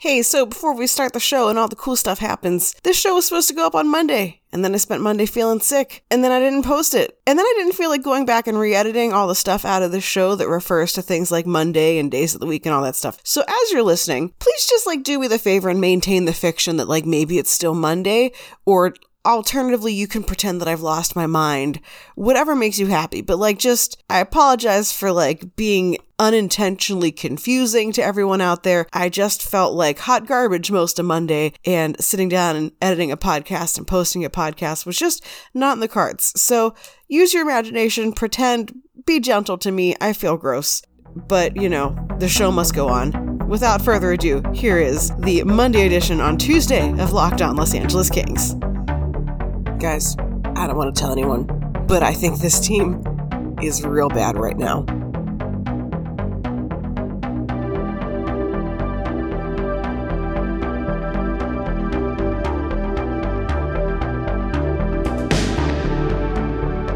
Hey, so before we start the show and all the cool stuff happens, this show was supposed to go up on Monday, and then I spent Monday feeling sick, and then I didn't post it. And then I didn't feel like going back and re editing all the stuff out of the show that refers to things like Monday and days of the week and all that stuff. So as you're listening, please just like do me the favor and maintain the fiction that like maybe it's still Monday, or alternatively you can pretend that i've lost my mind whatever makes you happy. But like just i apologize for like being unintentionally confusing to everyone out there. I just felt like hot garbage most of monday and sitting down and editing a podcast and posting a podcast was just not in the cards. So use your imagination. Pretend. Be gentle to me. I feel gross. But you know the show must go on. Without further ado here is the monday edition on tuesday of locked on los angeles kings Guys, I don't want to tell anyone, but I think this team is real bad right now.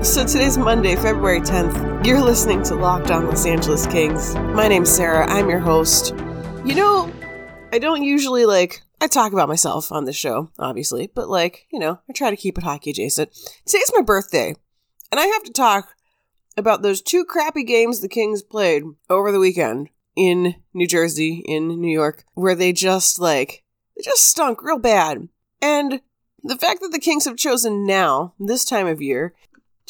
So today's Monday, February 10th. You're listening to Locked On Los Angeles Kings. My name's Sarah. I'm your host. You know, I don't usually like I talk about myself on this show, obviously, but like, you know, I try to keep it hockey adjacent. Today's my birthday, and I have to talk about those two crappy games the Kings played over the weekend in New Jersey, in New York, where they just like, they just stunk real bad. And the fact that the Kings have chosen now, this time of year,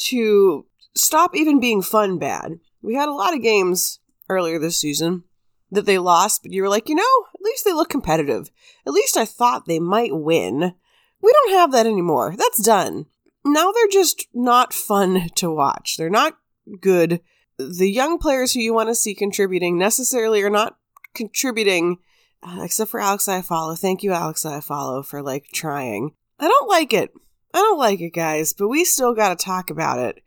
to stop even being fun bad. We had a lot of games earlier this season that they lost, but you were like, you know, at least they look competitive. At least I thought they might win. We don't have that anymore. That's done. Now they're just not fun to watch. They're not good. The young players who you want to see contributing necessarily are not contributing, uh, except for Alex Iafallo. Thank you, Alex Iafallo, for like trying. I don't like it. I don't like it, guys, but we still got to talk about it.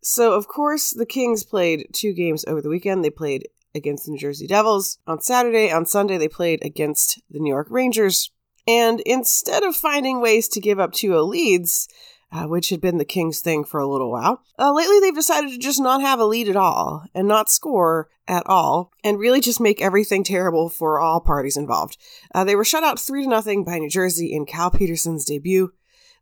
So, of course, the Kings played two games over the weekend. They played against the New Jersey Devils. On Saturday, on Sunday, they played against the New York Rangers. And instead of finding ways to give up 2 0 leads, uh, which had been the Kings' thing for a little while, uh, lately they've decided to just not have a lead at all and not score at all and really just make everything terrible for all parties involved. Uh, they were shut out 3 0 by New Jersey in Cal Petersen's debut.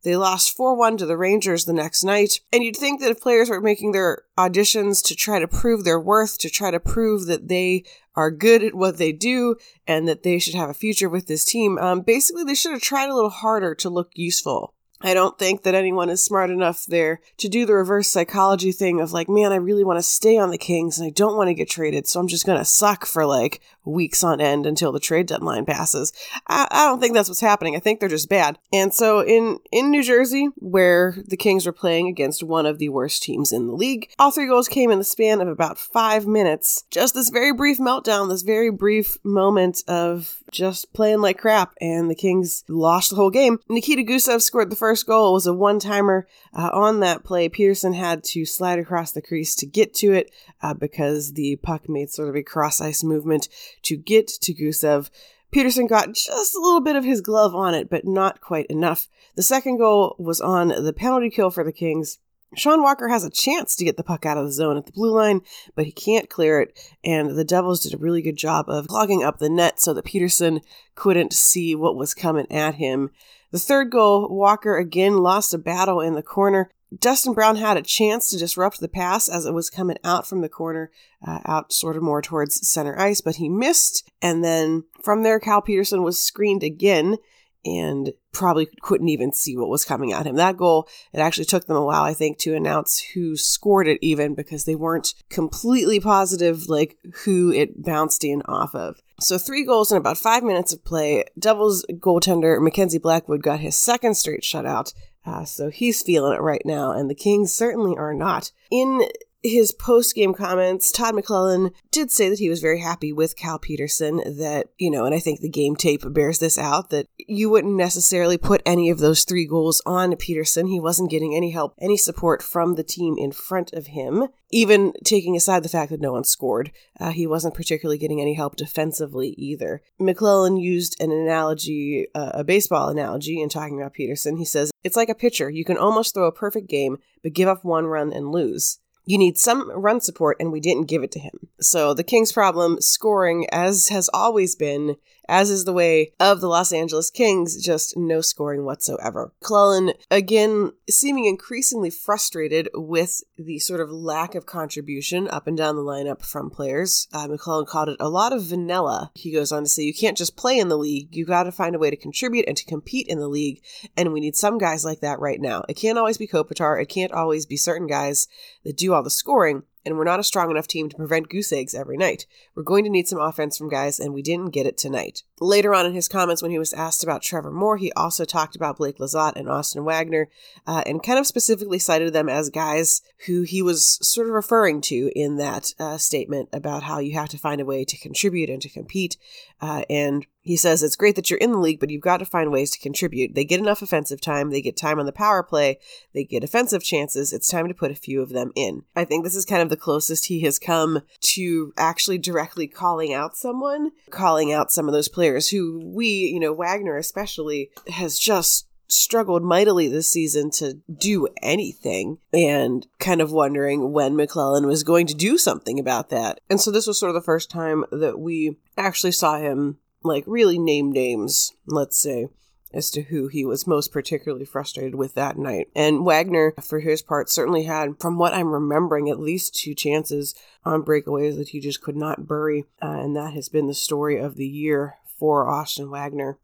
They lost 4 1 to the Rangers the next night. And you'd think that if players were making their auditions to try to prove their worth, to try to prove that they are good at what they do and that they should have a future with this team, um, basically they should have tried a little harder to look useful. I don't think that anyone is smart enough there to do the reverse psychology thing of like, man, I really want to stay on the Kings and I don't want to get traded, so I'm just going to suck for like weeks on end until the trade deadline passes. I, I don't think that's what's happening. I think they're just bad. And so in, in New Jersey, where the Kings were playing against one of the worst teams in the league, all three goals came in the span of about five minutes. Just this very brief meltdown, this very brief moment of just playing like crap, and the Kings lost the whole game. Nikita Gusev scored the first goal. It was a one timer. Uh, on that play, Petersen had to slide across the crease to get to it uh, because the puck made sort of a cross ice movement to get to Gusev. Petersen got just a little bit of his glove on it, but not quite enough. The second goal was on the penalty kill for the Kings. Sean Walker has a chance to get the puck out of the zone at the blue line, but he can't clear it, and the Devils did a really good job of clogging up the net so that Petersen couldn't see what was coming at him. The third goal, Walker again lost a battle in the corner. Dustin Brown had a chance to disrupt the pass as it was coming out from the corner, uh, out sort of more towards center ice, but he missed. And then from there, Cal Petersen was screened again and probably couldn't even see what was coming at him. That goal, it actually took them a while, I think, to announce who scored it, even because they weren't completely positive, like who it bounced in off of. So, three goals in about five minutes of play. Devils goaltender Mackenzie Blackwood got his second straight shutout. Uh, so he's feeling it right now, and the Kings certainly are not. In his post game comments, Todd McLellan did say that he was very happy with Cal Petersen. that, you know, and I think the game tape bears this out, that you wouldn't necessarily put any of those three goals on Petersen. He wasn't getting any help, any support from the team in front of him. Even taking aside the fact that no one scored, uh, he wasn't particularly getting any help defensively either. McLellan used an analogy, uh, a baseball analogy, in talking about Petersen. He says, It's like a pitcher. You can almost throw a perfect game, but give up one run and lose. You need some run support, and we didn't give it to him. So the Kings' problem, scoring, as has always been, as is the way of the Los Angeles Kings, just no scoring whatsoever. McLellan, again, seeming increasingly frustrated with the sort of lack of contribution up and down the lineup from players. Uh, McLellan called it a lot of vanilla. He goes on to say, You can't just play in the league, you got to find a way to contribute and to compete in the league. And we need some guys like that right now. It can't always be Kopitar, it can't always be certain guys that do all the scoring and we're not a strong enough team to prevent goose eggs every night. We're going to need some offense from guys, and we didn't get it tonight. Later on in his comments, when he was asked about Trevor Moore, he also talked about Blake Lizotte and Austin Wagner, uh, and kind of specifically cited them as guys who he was sort of referring to in that uh, statement about how you have to find a way to contribute and to compete. Uh, and he says it's great that you're in the league, but you've got to find ways to contribute. They get enough offensive time, they get time on the power play, they get offensive chances. It's time to put a few of them in. I think this is kind of the closest he has come to actually directly calling out someone, calling out some of those players who we, you know, Wagner especially, has just struggled mightily this season to do anything and kind of wondering when McLellan was going to do something about that. And so this was sort of the first time that we actually saw him like really name names, let's say, as to who he was most particularly frustrated with that night. And Wagner, for his part, certainly had, from what I'm remembering, at least two chances on breakaways that he just could not bury. Uh, and that has been the story of the year for Austin Wagner.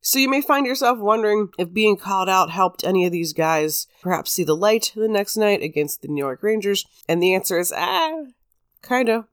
So you may find yourself wondering if being called out helped any of these guys perhaps see the light the next night against the New York Rangers. And the answer is, ah, kinda.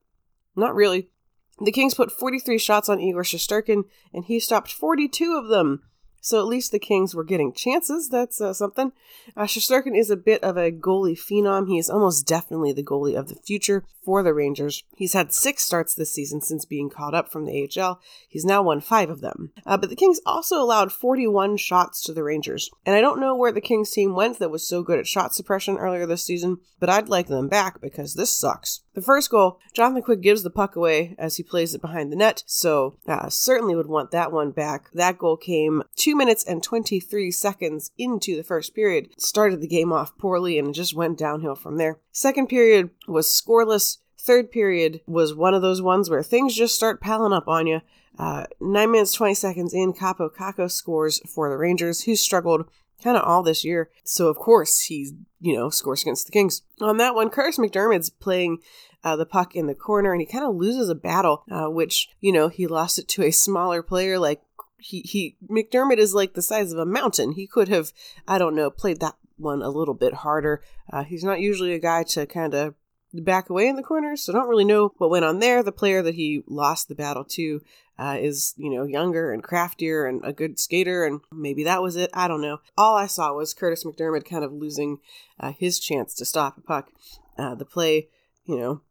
Not really. The Kings put 43 shots on Igor Shesterkin, and he stopped 42 of them. So at least the Kings were getting chances. That's uh, something. Uh, Shesterkin is a bit of a goalie phenom. He is almost definitely the goalie of the future for the Rangers. He's had six starts this season since being called up from the AHL. He's now won five of them. Uh, but the Kings also allowed 41 shots to the Rangers. And I don't know where the Kings team went that was so good at shot suppression earlier this season, but I'd like them back because this sucks. The first goal, Jonathan Quick gives the puck away as he plays it behind the net, so uh, certainly would want that one back. That goal came two minutes and 23 seconds into the first period. Started the game off poorly and just went downhill from there. Second period was scoreless. Third period was one of those ones where things just start piling up on you. Uh, 9 minutes 20 seconds in, Kaapo Kakko scores for the Rangers, who struggled kind of all this year. So, of course, he, you know, scores against the Kings. On that one, Kurtis MacDermid's playing uh, the puck in the corner and he kind of loses a battle, uh, which, you know, he lost it to a smaller player like he, he McDermott is like the size of a mountain. He could have, I don't know, played that one a little bit harder. Uh, he's not usually a guy to kind of back away in the corners, so don't really know what went on there. The player that he lost the battle to uh, is, you know, younger and craftier and a good skater, and maybe that was it. I don't know. All I saw was Kurtis MacDermid kind of losing uh, his chance to stop a puck. Uh, the play, you know,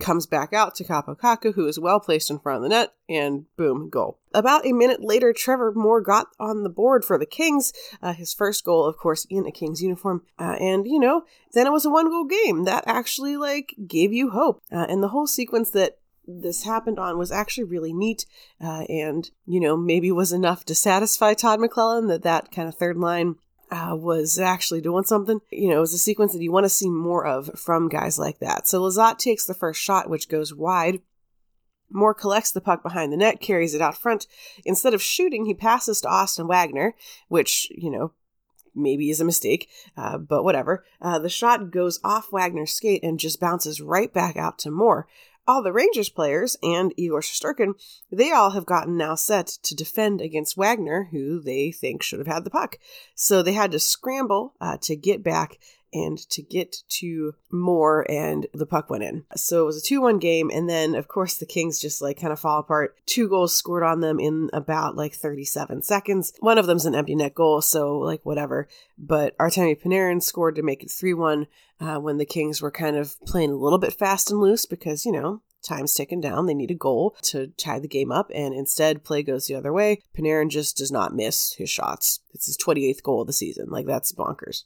comes back out to Kaapo Kakko, who is well placed in front of the net, and boom, goal. About a minute later, Trevor Moore got on the board for the Kings, uh, his first goal, of course, in a Kings uniform. Uh, and, you know, then it was a one goal game. That actually, like, gave you hope. Uh, and the whole sequence that this happened on was actually really neat uh, and you know maybe was enough to satisfy todd mclellan that that kind of third line uh, was actually doing something. You know, it was a sequence that you want to see more of from guys like that. So Lizotte takes the first shot, which goes wide. Moore collects the puck behind the net, carries it out front. Instead of shooting, he passes to Austin Wagner, which, you know, maybe is a mistake, uh, but whatever. Uh, the shot goes off Wagner's skate and just bounces right back out to Moore all the Rangers players and Igor Shesterkin, they all have gotten now set to defend against Wagner, who they think should have had the puck. So they had to scramble uh, to get back and to get to more, and the puck went in. So it was a 2 1 game, and then, of course, the Kings just like kind of fall apart. Two goals scored on them in about like 37 seconds. One of them's an empty net goal, so like whatever. But Artemi Panarin scored to make it 3 1 uh, when the Kings were kind of playing a little bit fast and loose because, you know, time's ticking down. They need a goal to tie the game up, and instead, play goes the other way. Panarin just does not miss his shots. It's his 28th goal of the season. Like, that's bonkers.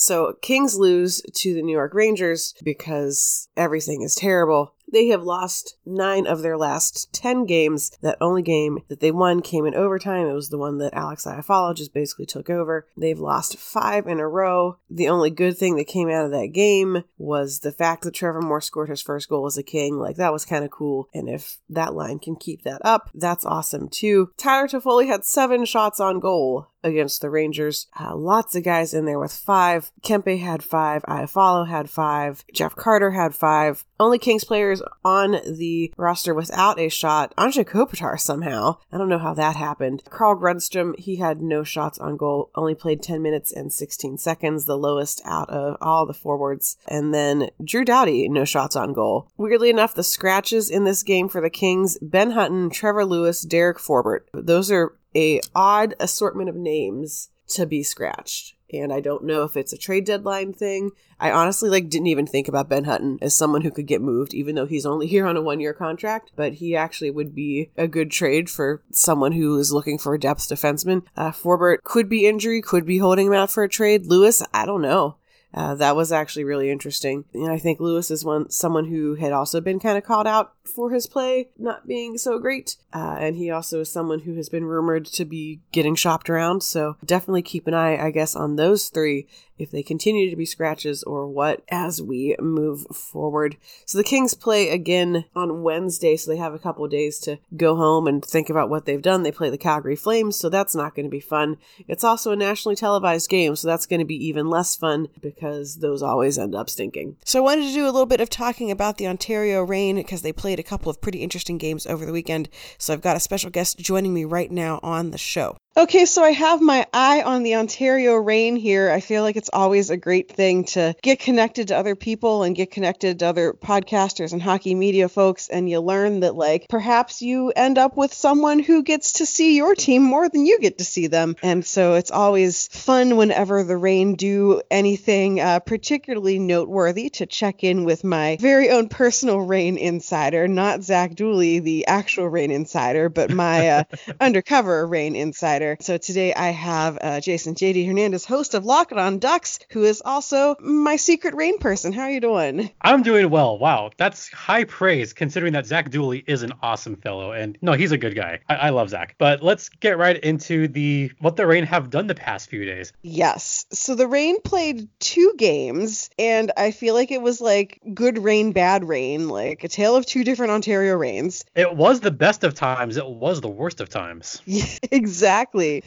So, Kings lose to the New York Rangers because everything is terrible. They have lost nine of their last 10 games. That only game that they won came in overtime. It was the one that Alex Iafallo just basically took over. They've lost five in a row. The only good thing that came out of that game was the fact that Trevor Moore scored his first goal as a king. Like, that was kind of cool. And if that line can keep that up, that's awesome too. Tyler Toffoli had seven shots on goal against the Rangers. Uh, lots of guys in there with five. Kempe had five. Iafallo had five. Jeff Carter had five. Only Kings players on the roster without a shot. Anze Kopitar somehow. I don't know how that happened. Carl Grundstrom, he had no shots on goal. Only played 10 minutes and 16 seconds, the lowest out of all the forwards. And then Drew Doughty, no shots on goal. Weirdly enough, the scratches in this game for the Kings, Ben Hutton, Trevor Lewis, Derek Forbort. Those are a odd assortment of names to be scratched. And I don't know if it's a trade deadline thing. I honestly like didn't even think about Ben Hutton as someone who could get moved, even though he's only here on a one year contract. But he actually would be a good trade for someone who is looking for a depth defenseman. Uh, Forbort could be injury, could be holding him out for a trade. Lewis, I don't know. Uh, that was actually really interesting. I think Lewis is one someone who had also been kind of called out for his play not being so great. Uh, and he also is someone who has been rumored to be getting shopped around. So definitely keep an eye, I guess, on those three if they continue to be scratches or what as we move forward. So the Kings play again on Wednesday, so they have a couple days to go home and think about what they've done. They play the Calgary Flames, so that's not going to be fun. It's also a nationally televised game, so that's going to be even less fun because those always end up stinking. So I wanted to do a little bit of talking about the Ontario Reign because they played a couple of pretty interesting games over the weekend. So I've got a special guest joining me right now on the show. Okay, so I have my eye on the Ontario Reign here. I feel like it's always a great thing to get connected to other people and get connected to other podcasters and hockey media folks, and you learn that, like, perhaps you end up with someone who gets to see your team more than you get to see them. And so it's always fun whenever the Reign do anything uh, particularly noteworthy to check in with my very own personal Reign insider, not Zach Dooley, the actual Reign insider, but my uh, undercover Reign insider. So today I have uh, Jason JD Hernandez, host of Locked On Ducks, who is also my secret Reign person. How are you doing? I'm doing well. Wow, that's high praise considering that Zach Dooley is an awesome fellow, and no, he's a good guy. I, I love Zach. But let's get right into the what the Reign have done the past few days. Yes. So the Reign played two games, and I feel like it was like good Reign, bad Reign, like a tale of two different Ontario Reigns. It was the best of times. It was the worst of times. Yeah, exactly exactly.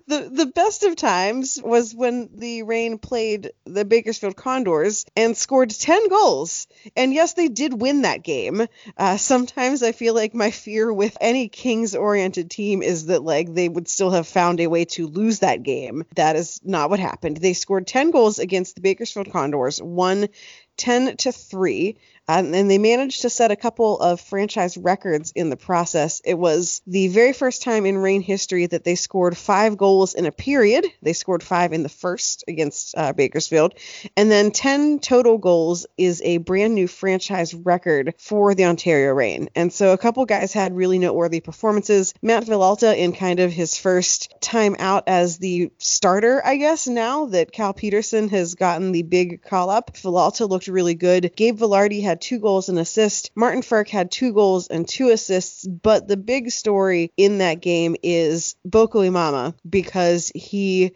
the the best of times was when the Reign played the Bakersfield Condors and scored 10 goals. And yes, they did win that game. Uh, sometimes I feel like my fear with any Kings oriented team is that like they would still have found a way to lose that game. That is not what happened. They scored 10 goals against the Bakersfield Condors, won 10 to 3. Um, and they managed to set a couple of franchise records in the process. It was the very first time in Reign history that they scored five goals in a period. They scored five in the first against uh, Bakersfield. And then 10 total goals is a brand new franchise record for the Ontario Reign. And so a couple guys had really noteworthy performances. Matt Villalta in kind of his first time out as the starter, I guess, now that Cal Petersen has gotten the big call up. Villalta looked really good. Gabe Vilardi had two goals and assist. Martin Frk had two goals and two assists. But the big story in that game is Boko Imama because he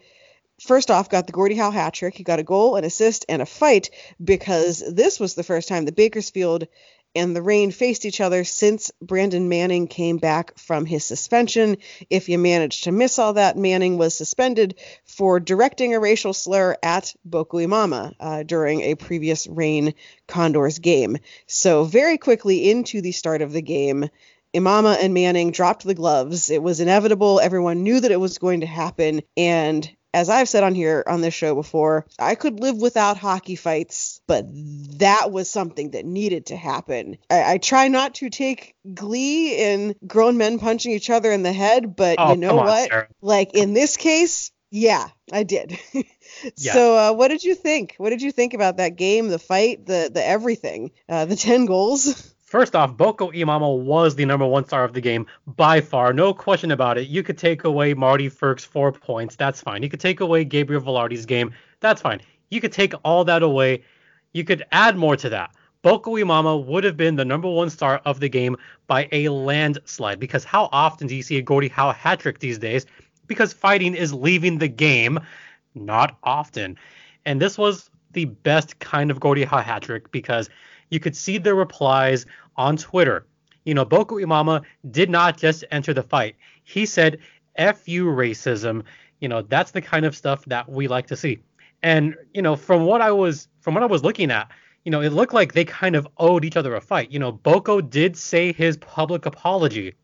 first off got the Gordie Howe hat trick. He got a goal, an assist, and a fight because this was the first time that Bakersfield and the Reign faced each other since Brandon Manning came back from his suspension. If you managed to miss all that, Manning was suspended for directing a racial slur at Boko Imama uh, during a previous Reign Condors game. So, very quickly into the start of the game, Imama and Manning dropped the gloves. It was inevitable. Everyone knew that it was going to happen. And as I've said on here on this show before, I could live without hockey fights, but that was something that needed to happen. I, I try not to take glee in grown men punching each other in the head, but oh, you know on, what? Sarah. Like in this case, yeah, I did. yeah. So, uh, what did you think? What did you think about that game, the fight, the the everything, uh, the ten goals? First off, Boko Imama was the number one star of the game by far, no question about it. You could take away Marty Frk's four points, that's fine. You could take away Gabriel Vilardi's game, that's fine. You could take all that away. You could add more to that. Boko Imama would have been the number one star of the game by a landslide. Because how often do you see a Gordie Howe hat trick these days? Because fighting is leaving the game. Not often. And this was the best kind of Gordie Howe hat trick because you could see the replies on Twitter. You know, Boko Imama did not just enter the fight. He said, F you racism. You know, that's the kind of stuff that we like to see. And, you know, from what I was from what I was looking at, you know, it looked like they kind of owed each other a fight. You know, Boko did say his public apology,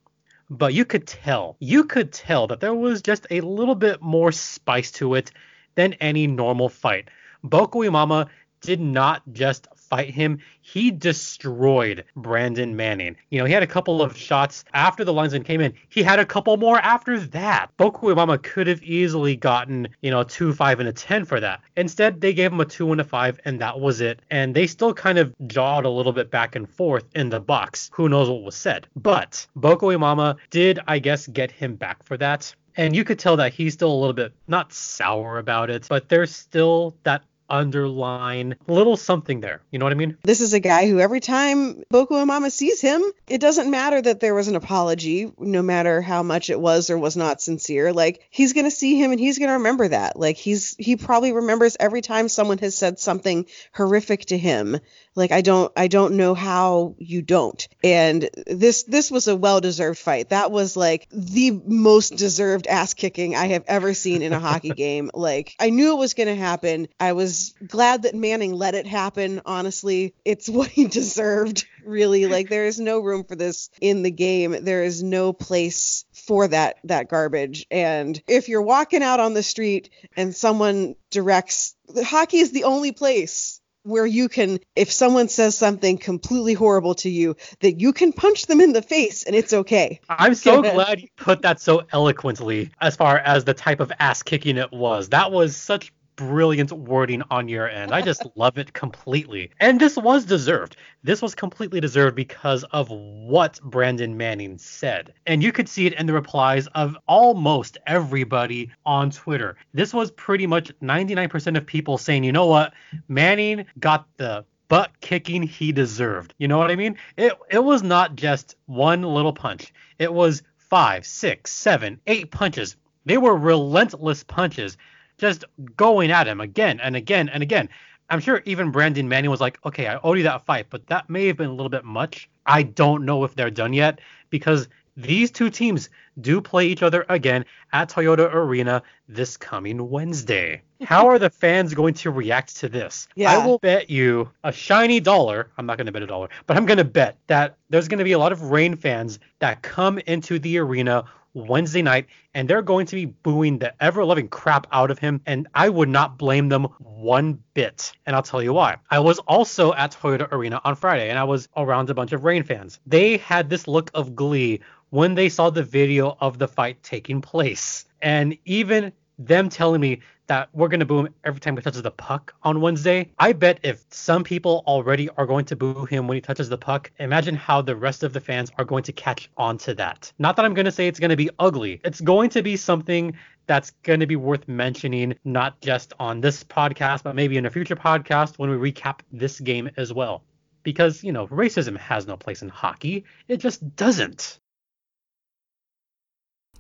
but you could tell, you could tell that there was just a little bit more spice to it than any normal fight. Boko Imama did not just fight him, he destroyed Brandon Manning. You know, he had a couple of shots after the linesman came in. He had a couple more after that. Boko Imama could have easily gotten, you know, a 2, 5, and a 10 for that. Instead, they gave him a 2 and a 5, and that was it. And they still kind of jawed a little bit back and forth in the box. Who knows what was said. But Boko Imama did, I guess, get him back for that. And you could tell that he's still a little bit not sour about it, but there's still that underline little something there. You know what I mean? This is a guy who every time Boko Imama sees him, it doesn't matter that there was an apology, no matter how much it was or was not sincere. Like he's gonna see him and he's gonna remember that. Like he's he probably remembers every time someone has said something horrific to him. Like I don't I don't know how you don't. And this this was a well deserved fight. That was like the most deserved ass kicking I have ever seen in a hockey game. Like I knew it was gonna happen. I was glad that Manning let it happen. Honestly, it's what he deserved, really. Like there is no room for this in the game. There is no place for that that garbage. And if you're walking out on the street and someone directs hockey is the only place where you can if someone says something completely horrible to you that you can punch them in the face and it's okay i'm so glad you put that so eloquently as far as the type of ass kicking it was that was such brilliant wording on your end. I just love it completely. And this was deserved. This was completely deserved because of what Brandon Manning said. And you could see it in the replies of almost everybody on Twitter. This was pretty much 99% of people saying, you know what? Manning got the butt kicking he deserved. You know what I mean? It it was not just one little punch. It was five, six, seven, eight punches. They were relentless punches just going at him again and again and again. I'm sure even Brandon Manning was like, okay, I owe you that fight, but that may have been a little bit much. I don't know if they're done yet because these two teams do play each other again at Toyota Arena this coming Wednesday. How are the fans going to react to this? Yeah. I will bet you a shiny dollar. I'm not going to bet a dollar, but I'm going to bet that there's going to be a lot of Reign fans that come into the arena Wednesday night, and they're going to be booing the ever loving crap out of him, and I would not blame them one bit. And I'll tell you why. I was also at Toyota Arena on Friday, and I was around a bunch of Reign fans. They had this look of glee when they saw the video of the fight taking place. And even them telling me that we're going to boo him every time he touches the puck on Wednesday. I bet if some people already are going to boo him when he touches the puck, imagine how the rest of the fans are going to catch on to that. Not that I'm going to say it's going to be ugly. It's going to be something that's going to be worth mentioning, not just on this podcast, but maybe in a future podcast when we recap this game as well. Because, you know, racism has no place in hockey. It just doesn't.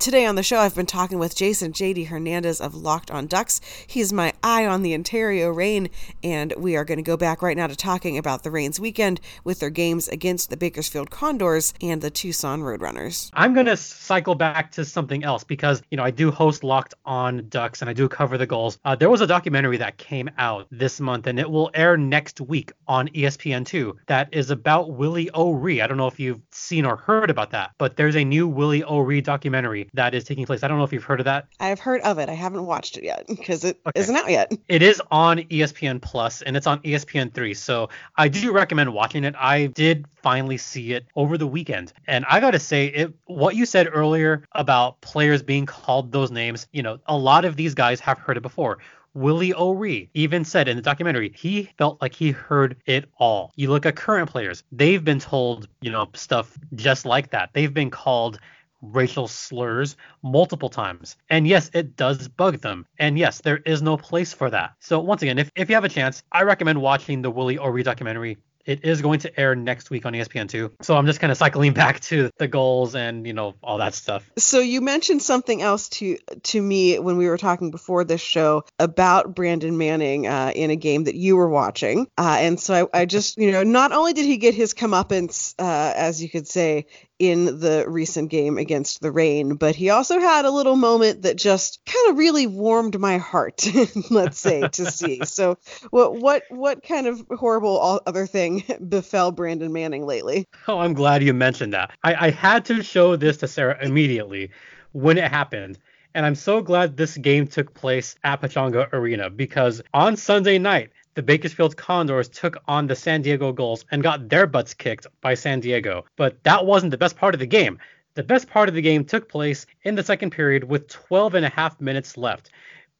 Today on the show, I've been talking with Jason JD Hernandez of Locked on Ducks. He's my eye on the Ontario Reign, and we are going to go back right now to talking about the Reign's weekend with their games against the Bakersfield Condors and the Tucson Roadrunners. I'm going to cycle back to something else because, you know, I do host Locked on Ducks and I do cover the Gulls. Uh, there was a documentary that came out this month and it will air next week on ESPN2 that is about Willie O'Ree. I don't know if you've seen or heard about that, but there's a new Willie O'Ree documentary that is taking place. I don't know if you've heard of that. I've heard of it. I haven't watched it yet because it okay. not out yet. It is on ESPN Plus and it's on ESPN three. So I do recommend watching it. I did finally see it over the weekend, and I gotta say, it what you said earlier about players being called those names. You know, a lot of these guys have heard it before. Willie O'Ree even said in the documentary he felt like he heard it all. You look at current players, they've been told, you know, stuff just like that. They've been called racial slurs multiple times. And yes, it does bug them. And yes, there is no place for that. So once again, if, if you have a chance, I recommend watching the Willie O'Ree documentary. It is going to air next week on ESPN2. So I'm just kind of cycling back to the Gulls and, you know, all that stuff. So you mentioned something else to to me when we were talking before this show about Brandon Manning uh, in a game that you were watching. Uh, and so I, I, just, you know, not only did he get his comeuppance, uh, as you could say, in the recent game against the Reign, but he also had a little moment that just kind of really warmed my heart, let's say, to see. So, what what what kind of horrible other thing befell Brandon Manning lately? Oh, I'm glad you mentioned that. I, I had to show this to Sarah immediately when it happened. And I'm so glad this game took place at Pechanga Arena because on Sunday night, the Bakersfield Condors took on the San Diego Gulls and got their butts kicked by San Diego. But that wasn't the best part of the game. The best part of the game took place in the second period with 12 and a half minutes left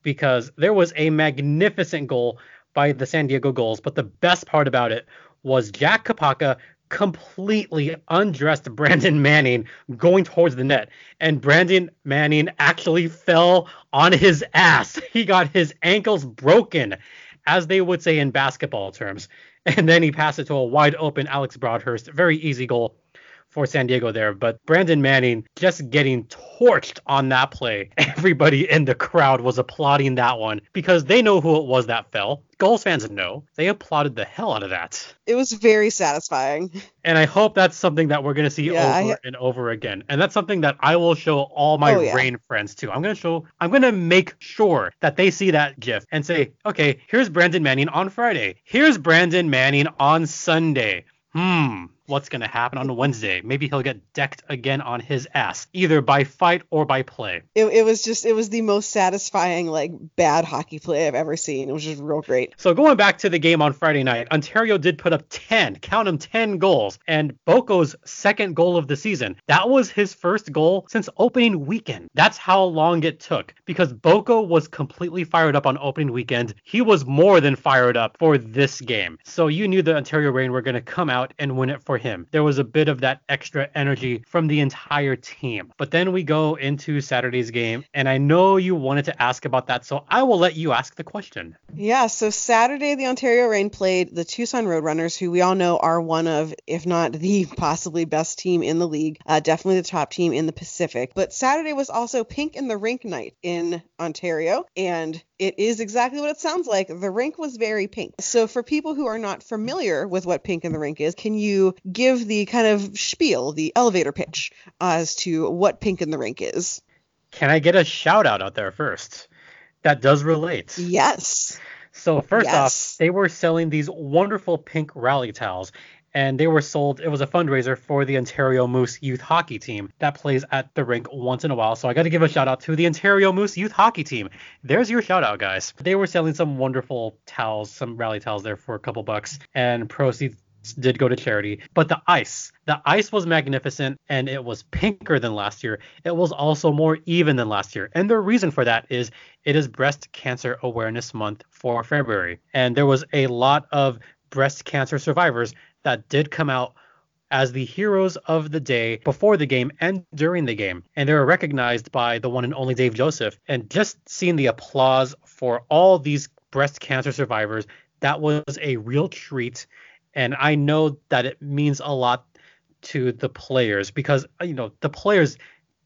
because there was a magnificent goal by the San Diego Gulls. But the best part about it was Jack Kopacka completely undressed Brandon Manning going towards the net. And Brandon Manning actually fell on his ass. He got his ankles broken as they would say in basketball terms. And then he passed it to a wide open Alex Broadhurst. Very easy goal for San Diego there. But Brandon Manning just getting torched on that play. Everybody in the crowd was applauding that one because they know who it was that fell. Gulls fans know. They applauded the hell out of that. It was very satisfying. And I hope that's something that we're going to see yeah, over I... and over again. And that's something that I will show all my oh, yeah. Reign friends too. I'm going to show, I'm going to make sure that they see that GIF and say, okay, here's Brandon Manning on Friday. Here's Brandon Manning on Sunday. Hmm, what's going to happen on Wednesday. Maybe he'll get decked again on his ass, either by fight or by play. It, it was just, it was the most satisfying, like, bad hockey play I've ever seen. It was just real great. So going back to the game on Friday night, Ontario did put up 10, count them 10 goals, and Boko's second goal of the season. That was his first goal since opening weekend. That's how long it took because Boko was completely fired up on opening weekend. He was more than fired up for this game. So you knew the Ontario Reign were going to come out and win it for him. There was a bit of that extra energy from the entire team. But then we go into Saturday's game, and I know you wanted to ask about that, so I will let you ask the question. Yeah, so Saturday, the Ontario Reign played the Tucson Roadrunners, who we all know are one of, if not the possibly best team in the league, uh, definitely the top team in the Pacific. But Saturday was also Pink in the Rink night in Ontario, and it is exactly what it sounds like. The rink was very pink. So, for people who are not familiar with what Pink in the Rink is, can you give the kind of spiel, the elevator pitch as to what Pink in the Rink is? Can I get a shout out out there first? That does relate. Yes. So first yes. off, they were selling these wonderful pink rally towels, and they were sold. It was a fundraiser for the Ontario Moose youth hockey team that plays at the rink once in a while. So I got to give a shout out to the Ontario Moose youth hockey team. There's your shout out, guys. They were selling some wonderful towels, some rally towels there for a couple bucks, and proceeds did go to charity. But the ice, the ice was magnificent and it was pinker than last year. It was also more even than last year. And the reason for that is it is Breast Cancer Awareness Month for February. And there was a lot of breast cancer survivors that did come out as the heroes of the day before the game and during the game. And they were recognized by the one and only Dave Joseph. And just seeing the applause for all these breast cancer survivors, that was a real treat. And I know that it means a lot to the players because, uh, you know, the players,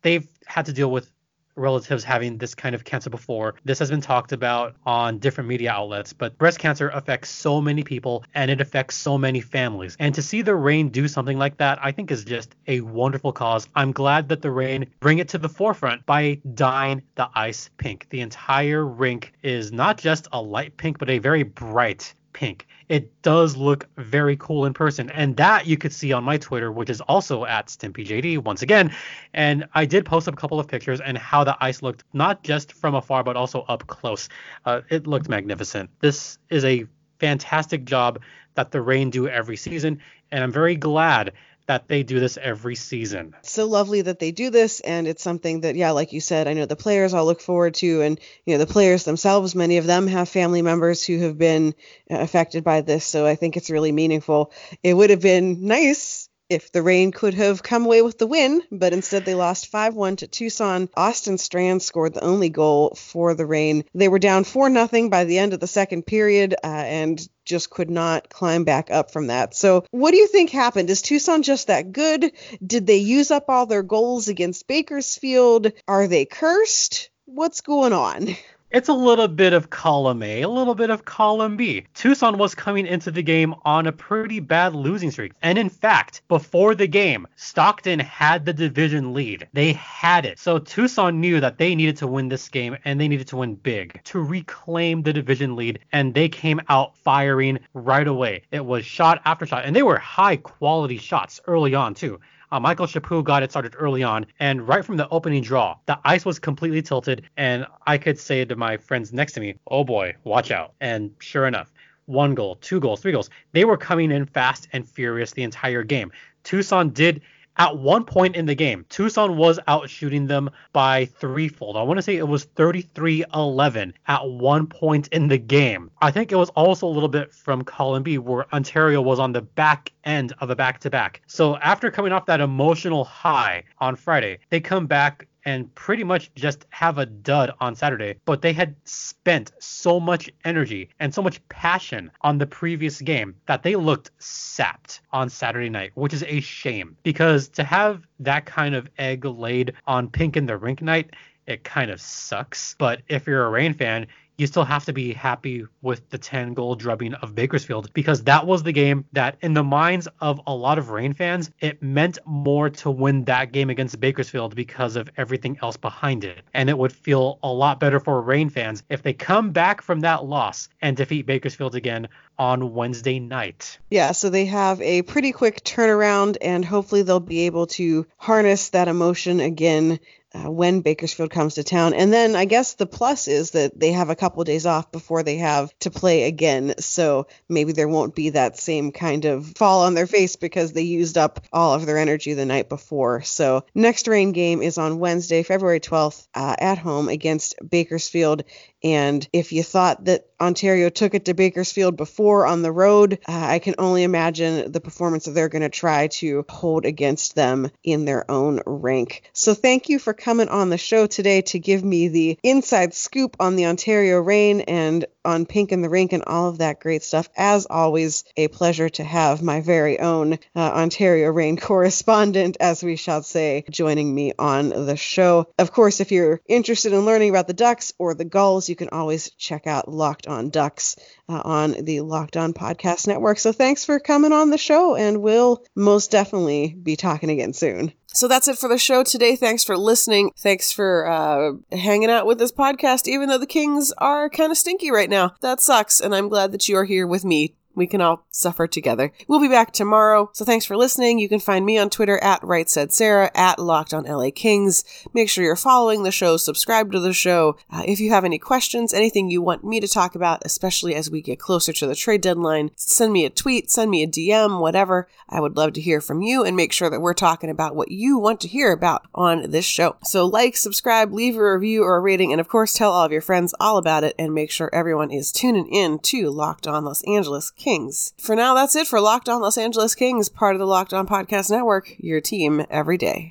they've had to deal with relatives having this kind of cancer before. This has been talked about on different media outlets, but breast cancer affects so many people and it affects so many families. And to see the Reign do something like that, I think is just a wonderful cause. I'm glad that the Reign bring it to the forefront by dyeing the ice pink. The entire rink is not just a light pink, but a very bright pink it does look very cool in person. And that you could see on my Twitter, which is also at StimpyJD once again. And I did post up a couple of pictures and how the ice looked, not just from afar, but also up close. Uh, it looked magnificent. This is a fantastic job that the Reign do every season. And I'm very glad that they do this every season. so lovely that they do this, and it's something that, yeah, like you said, I know the players all look forward to, and you know the players themselves, many of them have family members who have been uh, affected by this, so I think it's really meaningful. It would have been nice if the Reign could have come away with the win, but instead they lost 5 1 to Tucson. Austin Strand scored the only goal for the Reign. They were down 4 0 by the end of the second period, uh, and just could not climb back up from that. So, what do you think happened? Is Tucson just that good? Did they use up all their goals against Bakersfield? Are they cursed? What's going on? It's a little bit of column A, a little bit of column B. Tucson was coming into the game on a pretty bad losing streak. And in fact, before the game, Stockton had the division lead. They had it. So Tucson knew that they needed to win this game and they needed to win big to reclaim the division lead. And they came out firing right away. It was shot after shot. And they were high quality shots early on, too. Uh, Michael Chaput got it started early on, and right from the opening draw, the ice was completely tilted, and I could say to my friends next to me, "Oh boy, watch out!" And sure enough, one goal, two goals, three goals. They were coming in fast and furious the entire game. Tucson did at one point in the game, Tucson was out shooting them by threefold. I want to say it was 33 11 at one point in the game. I think it was also a little bit from column B where Ontario was on the back end of a back to back. So after coming off that emotional high on Friday, they come back and pretty much just have a dud on Saturday. But they had spent so much energy and so much passion on the previous game that they looked sapped on Saturday night, which is a shame because to have that kind of egg laid on pink in the rink night, it kind of sucks. But if you're a Reign fan, you still have to be happy with the 10 goal drubbing of Bakersfield because that was the game that, in the minds of a lot of Reign fans, it meant more to win that game against Bakersfield because of everything else behind it. And it would feel a lot better for Reign fans if they come back from that loss and defeat Bakersfield again on Wednesday night. Yeah, so they have a pretty quick turnaround, and hopefully they'll be able to harness that emotion again uh, when Bakersfield comes to town. And then I guess the plus is that they have a couple of days off before they have to play again. So maybe there won't be that same kind of fall on their face because they used up all of their energy the night before. So next Reign game is on Wednesday, February 12th uh, at home against Bakersfield. And if you thought that Ontario took it to Bakersfield before on the road, uh, I can only imagine the performance that they're going to try to hold against them in their own rank. So thank you for coming on the show today to give me the inside scoop on the Ontario Reign and on Pink in the Rink and all of that great stuff. As always, a pleasure to have my very own uh, Ontario Reign correspondent, as we shall say, joining me on the show. Of course, if you're interested in learning about the Ducks or the Gulls, you can always check out Locked On Ducks uh, on the Locked On Podcast Network. So thanks for coming on the show, and we'll most definitely be talking again soon. So that's it for the show today. Thanks for listening. Thanks for uh, hanging out with this podcast, even though the Kings are kind of stinky right now. That sucks, and I'm glad that you are here with me we can all suffer together. We'll be back tomorrow. So thanks for listening. You can find me on Twitter at Right Said Sarah, at Locked on LA Kings. Make sure you're following the show, subscribe to the show. Uh, if you have any questions, anything you want me to talk about, especially as we get closer to the trade deadline, send me a tweet, send me a DM, whatever. I would love to hear from you and make sure that we're talking about what you want to hear about on this show. So like, subscribe, leave a review or a rating, and of course tell all of your friends all about it and make sure everyone is tuning in to Locked on Los Angeles Kings. For now, that's it for Locked On Los Angeles Kings, part of the Locked On Podcast Network, your team every day.